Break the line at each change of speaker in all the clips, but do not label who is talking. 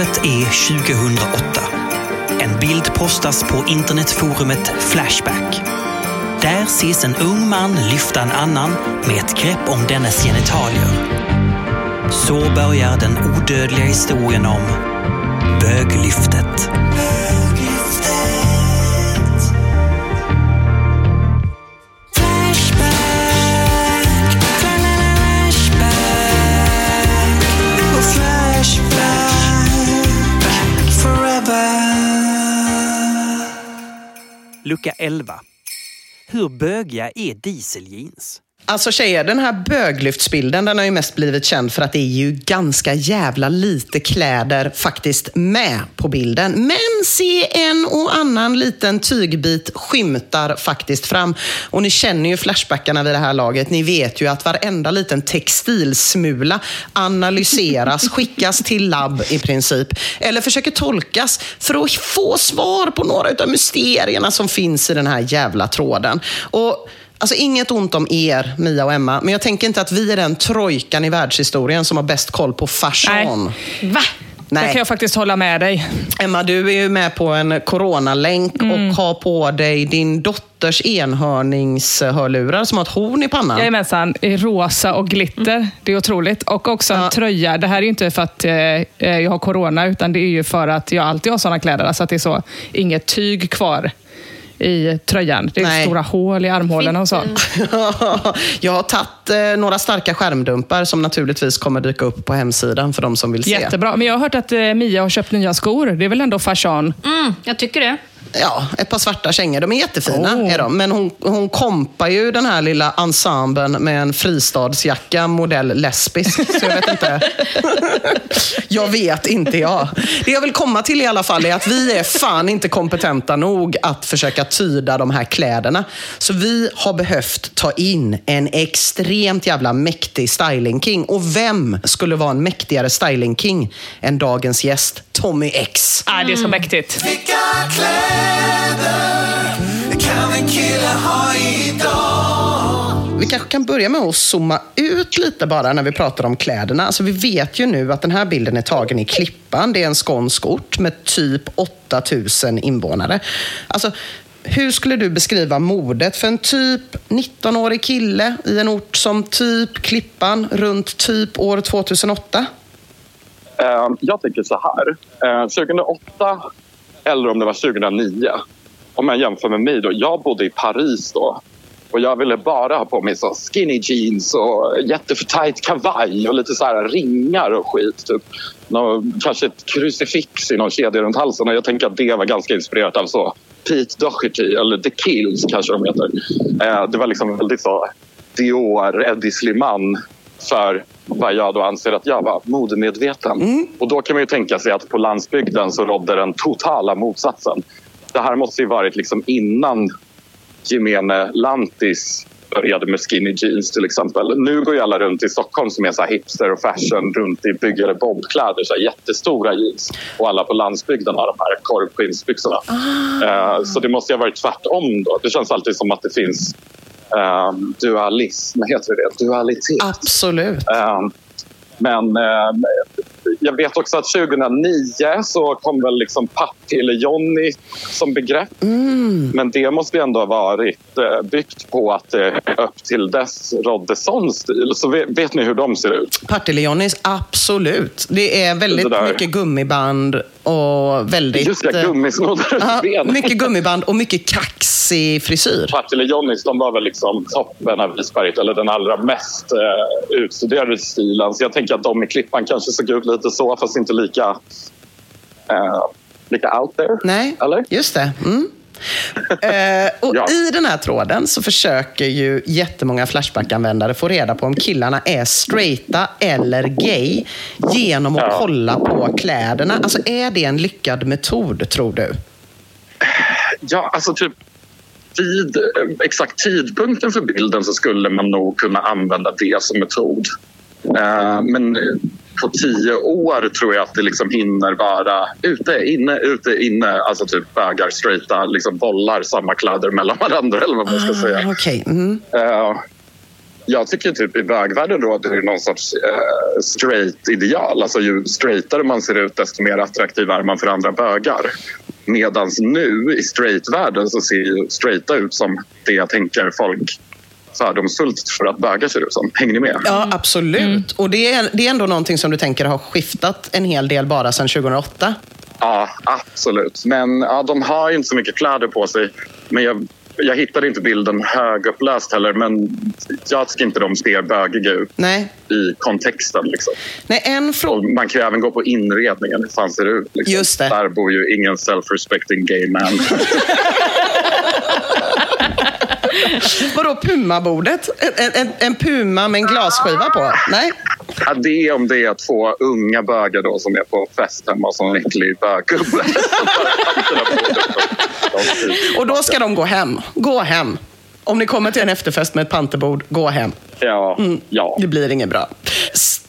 Året är 2008. En bild postas på internetforumet Flashback. Där ses en ung man lyfta en annan med ett grepp om dennes genitalier. Så börjar den odödliga historien om böglyftet. Lucka 11. Hur bögiga är dieseljeans?
Alltså tjejer, den här böglyftsbilden den har ju mest blivit känd för att det är ju ganska jävla lite kläder faktiskt med på bilden. Men se en och annan liten tygbit skymtar faktiskt fram. Och ni känner ju Flashbackarna vid det här laget. Ni vet ju att varenda liten textilsmula analyseras, skickas till labb i princip. Eller försöker tolkas för att få svar på några av mysterierna som finns i den här jävla tråden. Och Alltså inget ont om er, Mia och Emma, men jag tänker inte att vi är den trojkan i världshistorien som har bäst koll på fashion.
Nej. Va? Nej. Det kan jag faktiskt hålla med dig.
Emma, du är ju med på en coronalänk mm. och har på dig din dotters enhörningshörlurar som har ett horn i pannan.
Jajamensan, i rosa och glitter. Mm. Det är otroligt. Och också en ja. tröja. Det här är ju inte för att eh, jag har corona, utan det är ju för att jag alltid har sådana kläder. Alltså att det är så, inget tyg kvar i tröjan. Det är Nej. stora hål i armhålorna och så.
jag har tagit eh, några starka skärmdumpar som naturligtvis kommer dyka upp på hemsidan för de som vill se.
Jättebra. Men jag har hört att eh, Mia har köpt nya skor. Det är väl ändå fashion?
Mm, jag tycker det.
Ja, ett par svarta kängor. De är jättefina, oh. är de. men hon, hon kompar ju den här lilla ensemblen med en fristadsjacka modell lesbisk. Så jag vet inte. jag vet inte jag. Det jag vill komma till i alla fall är att vi är fan inte kompetenta nog att försöka tyda de här kläderna. Så vi har behövt ta in en extremt jävla mäktig styling king. Och vem skulle vara en mäktigare styling king än dagens gäst, Tommy X?
Ah, det är så mäktigt. Vilka kläder
kanske kan börja med att zooma ut lite bara när vi pratar om kläderna. Alltså vi vet ju nu att den här bilden är tagen i Klippan. Det är en skånsk ort med typ 8000 invånare. Alltså, hur skulle du beskriva modet för en typ 19-årig kille i en ort som typ Klippan runt typ år 2008?
Ehm, jag tänker så här. Ehm, 2008 eller om det var 2009. Om jag jämför med mig då. Jag bodde i Paris då. Och jag ville bara ha på mig så skinny jeans och jätteför tight kavaj och lite så här ringar och skit. Typ. Nå, kanske ett krucifix i någon kedja runt halsen. Och jag tänker att det var ganska inspirerat av så Pete Doherty eller The Kills kanske de heter. Eh, det var liksom väldigt så Dior, Eddie Sliman för vad jag då anser att jag var modemedveten. Mm. Och då kan man ju tänka sig att på landsbygden så rådde den totala motsatsen. Det här måste ju varit liksom innan gemene lantis började med skinny jeans till exempel. Nu går ju alla runt i Stockholm som är så hipster och fashion runt i byggare bobkläder, så jättestora jeans. Och alla på landsbygden har de här korvskinnsbyxorna. Ah. Uh, så det måste ju ha varit tvärtom då. Det känns alltid som att det finns um, dualism, heter det Dualitet.
Absolut.
Um, men eh, jag vet också att 2009 så kom väl liksom Partille-Johnny som begrepp. Mm. Men det måste ju ändå ha varit eh, byggt på att det eh, upp till dess rådde sån stil. Så vet, vet ni hur de ser ut?
Partille-Johnnys, absolut. Det är väldigt det mycket gummiband och väldigt...
Just det, gummisnoddar
ja, Mycket gummiband och mycket kaxig frisyr.
Partille-Johnnys, de var väl liksom toppen av isberget eller den allra mest eh, utstuderade stilen. Så jag tänker att de i Klippan kanske såg ut lite så, fast inte lika, eh, lika out there.
Nej,
eller?
just det. Mm. Eh, och ja. I den här tråden så försöker ju jättemånga Flashback-användare få reda på om killarna är straighta eller gay genom att ja. kolla på kläderna. Alltså, är det en lyckad metod, tror du?
Ja, alltså typ vid exakt tidpunkten för bilden så skulle man nog kunna använda det som metod. Eh, men på tio år tror jag att det liksom hinner vara ute, inne, ute, inne. Alltså typ bögar, straighta, liksom bollar samma kläder mellan varandra eller vad man ska säga.
Ah, okay. Mm. Uh,
Jag tycker typ i bögvärlden råder det någon sorts eh, straight-ideal. Alltså ju straightare man ser ut desto mer attraktiv är man för andra bögar. Medan nu i straight-världen så ser ju straighta ut som det jag tänker folk fördomsfullt för att bögar ser ut som. Hänger ni med?
Ja, absolut. Och det är, det är ändå någonting som du tänker har skiftat en hel del bara sedan 2008?
Ja, absolut. Men ja, de har ju inte så mycket kläder på sig. Men jag, jag hittade inte bilden högupplöst heller. Men jag tycker inte de ser bögiga ut
Nej.
i kontexten. Liksom.
Nej, en fråga...
Och man kan ju även gå på inredningen. Hur fan ser det ut? Liksom.
Just det.
Där bor ju ingen self-respecting gay man.
Vadå Puma-bordet? En, en, en Puma med en glasskiva på? Nej?
Ja, det är om det är två unga bögar då som är på fest hemma som en äcklig böggubbe.
Och då ska de gå hem. Gå hem. Om ni kommer till en efterfest med ett panterbord, gå hem.
Ja, ja.
Det blir inget bra.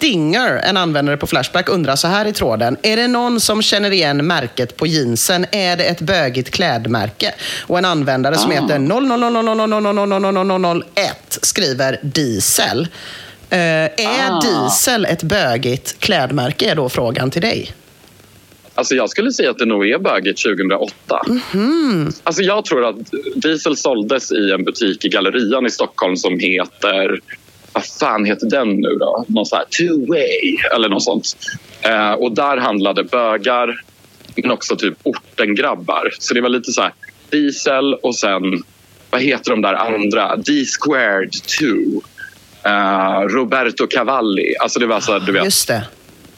Stinger, en användare på Flashback, undrar så här i tråden. Är det någon som känner igen märket på jeansen? Är det ett bögigt klädmärke? Och en användare som heter 000000001 skriver Diesel. Eh, är Diesel ett bögigt klädmärke? Är då frågan till dig.
Alltså jag skulle säga att det nog är bögigt 2008. Alltså jag tror att Diesel såldes i en butik i Gallerian i Stockholm som heter... Vad fan heter den nu då? Någon sån här Two Way eller något sånt. Eh, och där handlade bögar men också typ ortengrabbar. Så det var lite så här Diesel och sen vad heter de där andra? D-squared 2. Eh, Roberto Cavalli. Alltså det var så här, du vet
Just det.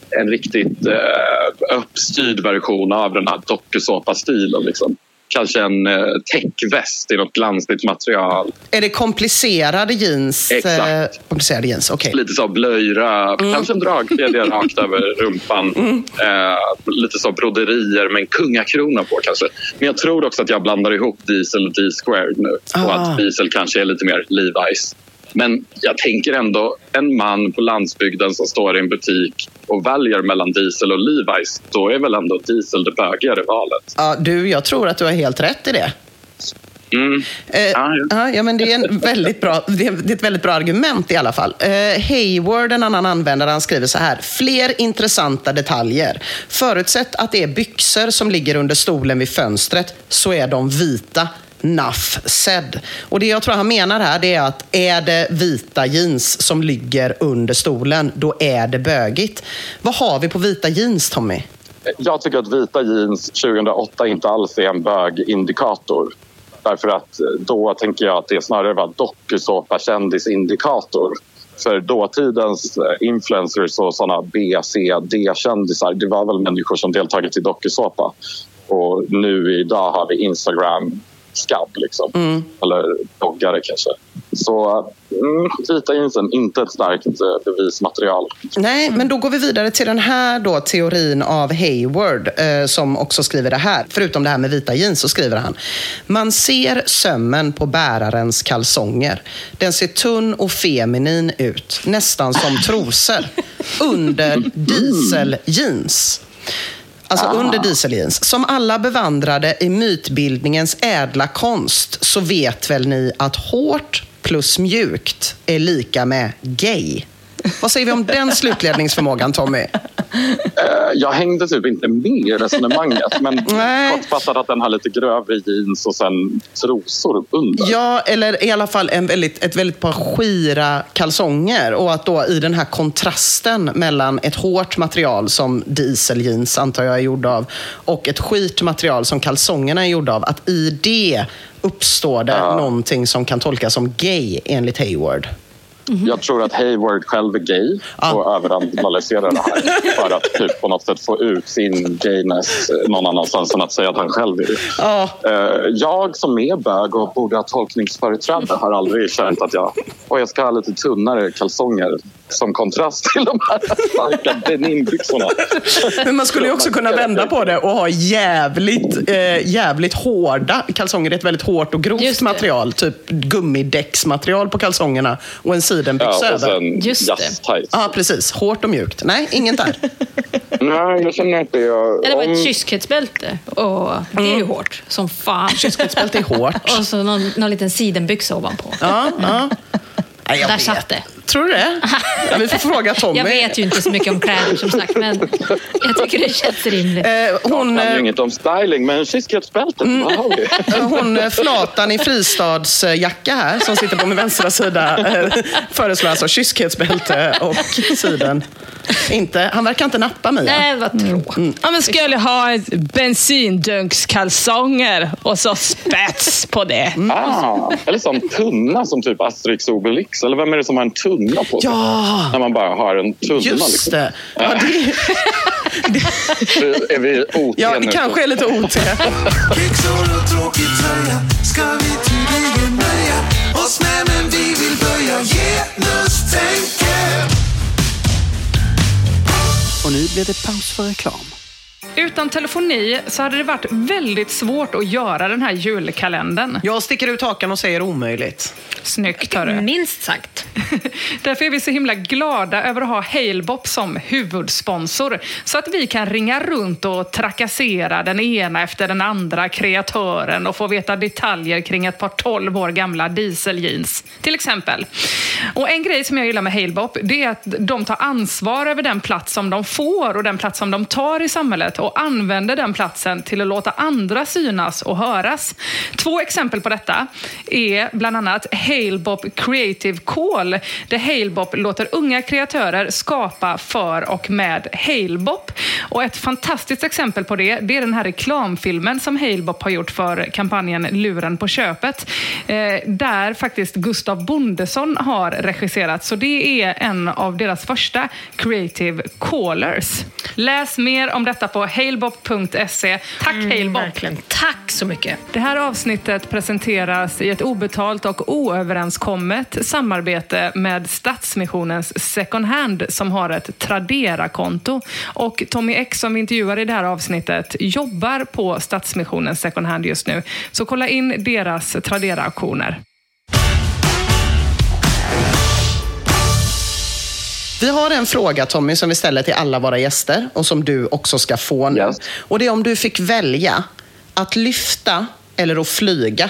en riktigt eh, uppstyrd version av den här dokusåpastilen. Liksom. Kanske en eh, täckväst i något glansigt material.
Är det komplicerade jeans?
Exakt.
Eh, komplicerade jeans, okej.
Lite så blöjröd, kanske en dragkedja rakt över rumpan. Eh, lite så broderier med en kungakrona på kanske. Men jag tror också att jag blandar ihop Diesel och D-squared nu. Och
Ah.
att Diesel kanske är lite mer Levi's. Men jag tänker ändå en man på landsbygden som står i en butik och väljer mellan Diesel och Levi's. Då är väl ändå Diesel det bögigare valet.
Ja, du, jag tror att du har helt rätt i det.
Mm.
Eh,
Ja, ja.
ja, men det är, en väldigt bra, det är ett väldigt bra argument i alla fall. Eh, Hayward, en annan användare, han skriver så här. Fler intressanta detaljer. Förutsätt att det är byxor som ligger under stolen vid fönstret, så är de vita. Nuff said. Och det jag tror han menar här, det är att är det vita jeans som ligger under stolen, då är det bögigt. Vad har vi på vita jeans, Tommy?
Jag tycker att vita jeans 2008 inte alls är en bögindikator. Därför att eh, då tänker jag att det snarare var dokusåpa-kändisindikator. För dåtidens eh, influencers och sådana B, C, D-kändisar det var väl människor som deltagit i dokusåpa. Och nu idag har vi Instagram skabb liksom. Eller bloggare kanske. Så mm, vita jeansen, inte ett starkt eh, bevismaterial.
Nej, men då går vi vidare till den här då, teorin av Hayward eh, som också skriver det här. Förutom det här med vita jeans så skriver han. Man ser sömmen på bärarens kalsonger. Den ser tunn och feminin ut, nästan som trosor. Under dieseljeans. Alltså under dieseljeans. Som alla bevandrade i mytbildningens ädla konst så vet väl ni att hårt plus mjukt är lika med gay. Vad säger vi om den slutledningsförmågan, Tommy?
Eh, Jag hängde typ inte med i resonemanget men kortfattat att den har lite grövre jeans och sen trosor under.
Ja, eller i alla fall en väldigt, ett väldigt par skira kalsonger. Och att då i den här kontrasten mellan ett hårt material som dieseljeans antar jag är gjord av och ett skit material som kalsongerna är gjorda av. Att i det uppstår det någonting som kan tolkas som gay enligt Hayward.
Jag tror att Hayward själv är gay och överanalyserar det här för att typ på något sätt få ut sin gayness någon annanstans än att säga att han själv är det.
Ja.
Eh, Jag som är bög och borde ha tolkningsföreträde har aldrig känt att jag, och jag ska ha lite tunnare kalsonger som kontrast till de här starka denimbyxorna.
Men man skulle ju också kunna vända på det och ha jävligt, eh, jävligt hårda kalsonger. Det är ett väldigt hårt och grovt material. Typ gummidäcksmaterial på kalsongerna och en sidenbyxa
Ja, och sen
Just.
Ja, precis. Hårt och mjukt. Nej, inget där.
Nej, jag känner inte det. Jag,
Eller
om-
ett kyskhetsbälte. Och det är ju hårt som fan.
Kyskhetsbälte är hårt.
Och så någon, någon liten sidenbyxa ovanpå.
Ja, ja. Nej, jag
Där satt det.
Tror du det? Ja, vi får fråga Tommy.
Jag vet ju inte så mycket om kläder som sagt, men jag tycker det känns rimligt.
Eh, hon,
kan ju
eh,
inget om styling, men kyskhetsbältet, vi?
hon eh, flatan i fristadsjacka här, som sitter på min vänstra sida, eh, föreslår alltså kyskhetsbälte och siden. Inte, han verkar inte nappa Mia.
Nej, vad tråkigt.
Ja, men ska jag ha ett bensindunkskalsonger och så spets på det?
Ah, eller som tunna som typ Asterix och Obelix. Eller vem är det som har en tunna på sig?
Ja,
När man bara har en tunna.
just
liksom.
det. Ja, det,
Är vi OT
ja, det
nu?
kanske är lite OT.
Oss med men vi vill börja genustänket
nu blir det paus för reklam.
Utan telefoni så hade det varit väldigt svårt att göra den här julkalendern.
Jag sticker ut hakan och säger omöjligt.
Snyggt, hörru.
Minst sagt.
Därför är vi så himla glada över att ha Halebop som huvudsponsor. Så att vi kan ringa runt och trakassera den ena efter den andra kreatören och få veta detaljer kring ett par 12 år gamla dieseljeans, till exempel. Och en grej som jag gillar med Halebop, det är att de tar ansvar över den plats som de får och den plats som de tar i samhället och använder den platsen till att låta andra synas och höras. Två exempel på detta är bland annat Halebop Creative Call, där Halebop låter unga kreatörer skapa för och med Halebop. Och ett fantastiskt exempel på det, det är den här reklamfilmen som Halebop har gjort för kampanjen Luren på köpet, eh, där faktiskt Gustav Bondesson har regisserat. Så det är en av deras första Creative Callers. Läs mer om detta på halebop.se. Tack Halebop!
Verkligen. Tack så mycket.
Det här avsnittet presenteras i ett obetalt och oöverenskommet samarbete med Stadsmissionens Second Hand som har ett Tradera-konto. Och Tommy X som vi intervjuar i det här avsnittet jobbar på Stadsmissionens Second Hand just nu. Så kolla in deras Tradera-auktioner.
Vi har en fråga Tommy som vi ställer till alla våra gäster och som du också ska få nu.
Yes.
Och det är om du fick välja att lyfta eller att flyga.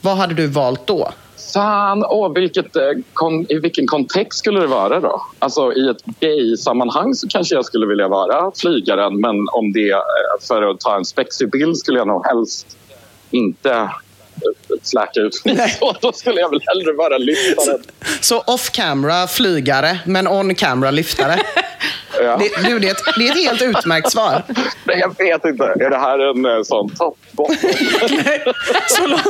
Vad hade du valt då?
Fan, åh, vilket, eh, kon, i vilken kontext skulle det vara då? Alltså i ett gay-sammanhang så kanske jag skulle vilja vara flygaren men om det eh, för att ta en spexig bild skulle jag nog helst inte släcka ut så. Då skulle jag väl hellre vara lyftaren.
Så off camera flygare, men on camera lyftare.
Ja.
Det, du, det, är ett, det är ett helt utmärkt svar.
Nej, jag vet inte. Är det här en eh, sån toppbot?
Så, lång,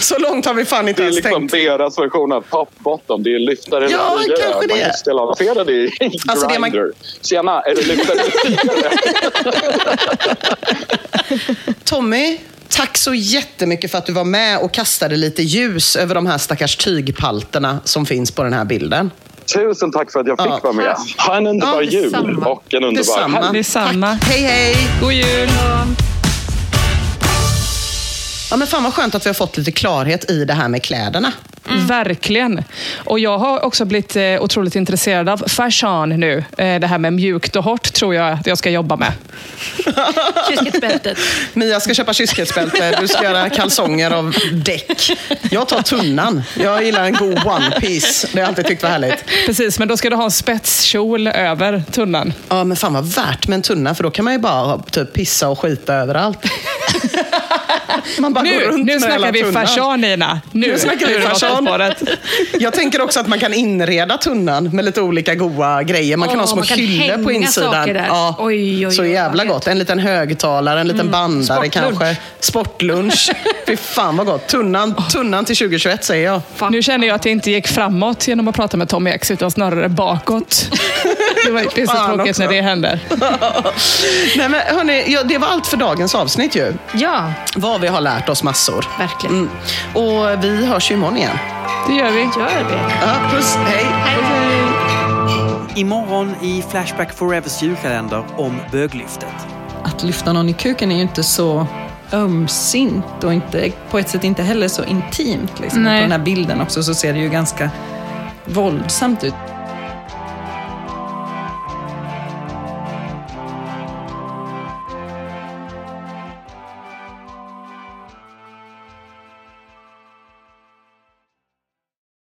så långt har vi fan inte
Det är
ens
liksom
tänkt.
deras version av top bottom. Det är lyftare eller
Ja,
flygare.
kanske det.
Man lansera det i
Alltså, det man-.
Tjena, är du lyftare eller flygare?
Tommy, tack så jättemycket för att du var med och kastade lite ljus över de här stackars tygpalterna som finns på den här bilden.
Tusen tack för att jag fick
Ja.
vara med. Ha en underbar
Ja,
jul och en underbar
Detsamma.
helg.
Detsamma.
Tack. Hej, hej!
God jul!
Ja, men fan vad skönt att vi har fått lite klarhet i det här med kläderna.
Verkligen. Och jag har också blivit eh, otroligt intresserad av fashion nu. Eh, det här med mjukt och hårt tror jag att jag ska jobba med.
Kyskhetsbältet.
Mia ska köpa kyskhetsbälte, du ska göra kalsonger av däck. Jag tar tunnan. Jag gillar en god one piece. Det har jag alltid tyckt var härligt.
Precis, men då ska du ha en spetskjol över tunnan.
Ja, men fan vad värt med en tunna, för då kan man ju bara typ pissa och skita överallt. Man bara går
Nu,
runt
nu
med
snackar vi fashion, Nina. Nu,
Nu snackar vi fashion. Jag tänker också att man kan inreda tunnan med lite olika goda grejer. Man kan
Åh,
ha små hyllor på insidan. Ja,
Oj, oj,
så
oj,
jävla
vad
gott. En liten högtalare, en liten bandare
Sportlunch.
kanske. Sportlunch. Fy fan vad gott. Tunnan, tunnan till 2021 säger jag.
Nu känner jag att jag inte gick framåt genom att prata med Tommy X, utan snarare bakåt. Det, var, det är så
Fan
tråkigt
också.
när det händer.
Nej, men hörni, ja, det var allt för dagens avsnitt ju.
Ja,
Vad vi har lärt oss massor.
verkligen.
Mm. Och vi hörs ju imorgon igen.
Det gör vi.
Gör vi.
Ja, puss, hej.
Imorgon i Flashback Forevers julkalender om böglyftet.
att lyfta någon i kuken är ju inte så ömsint och inte, på ett sätt inte heller så intimt. Liksom.
Nej.
På den här bilden också så ser det ju ganska våldsamt ut.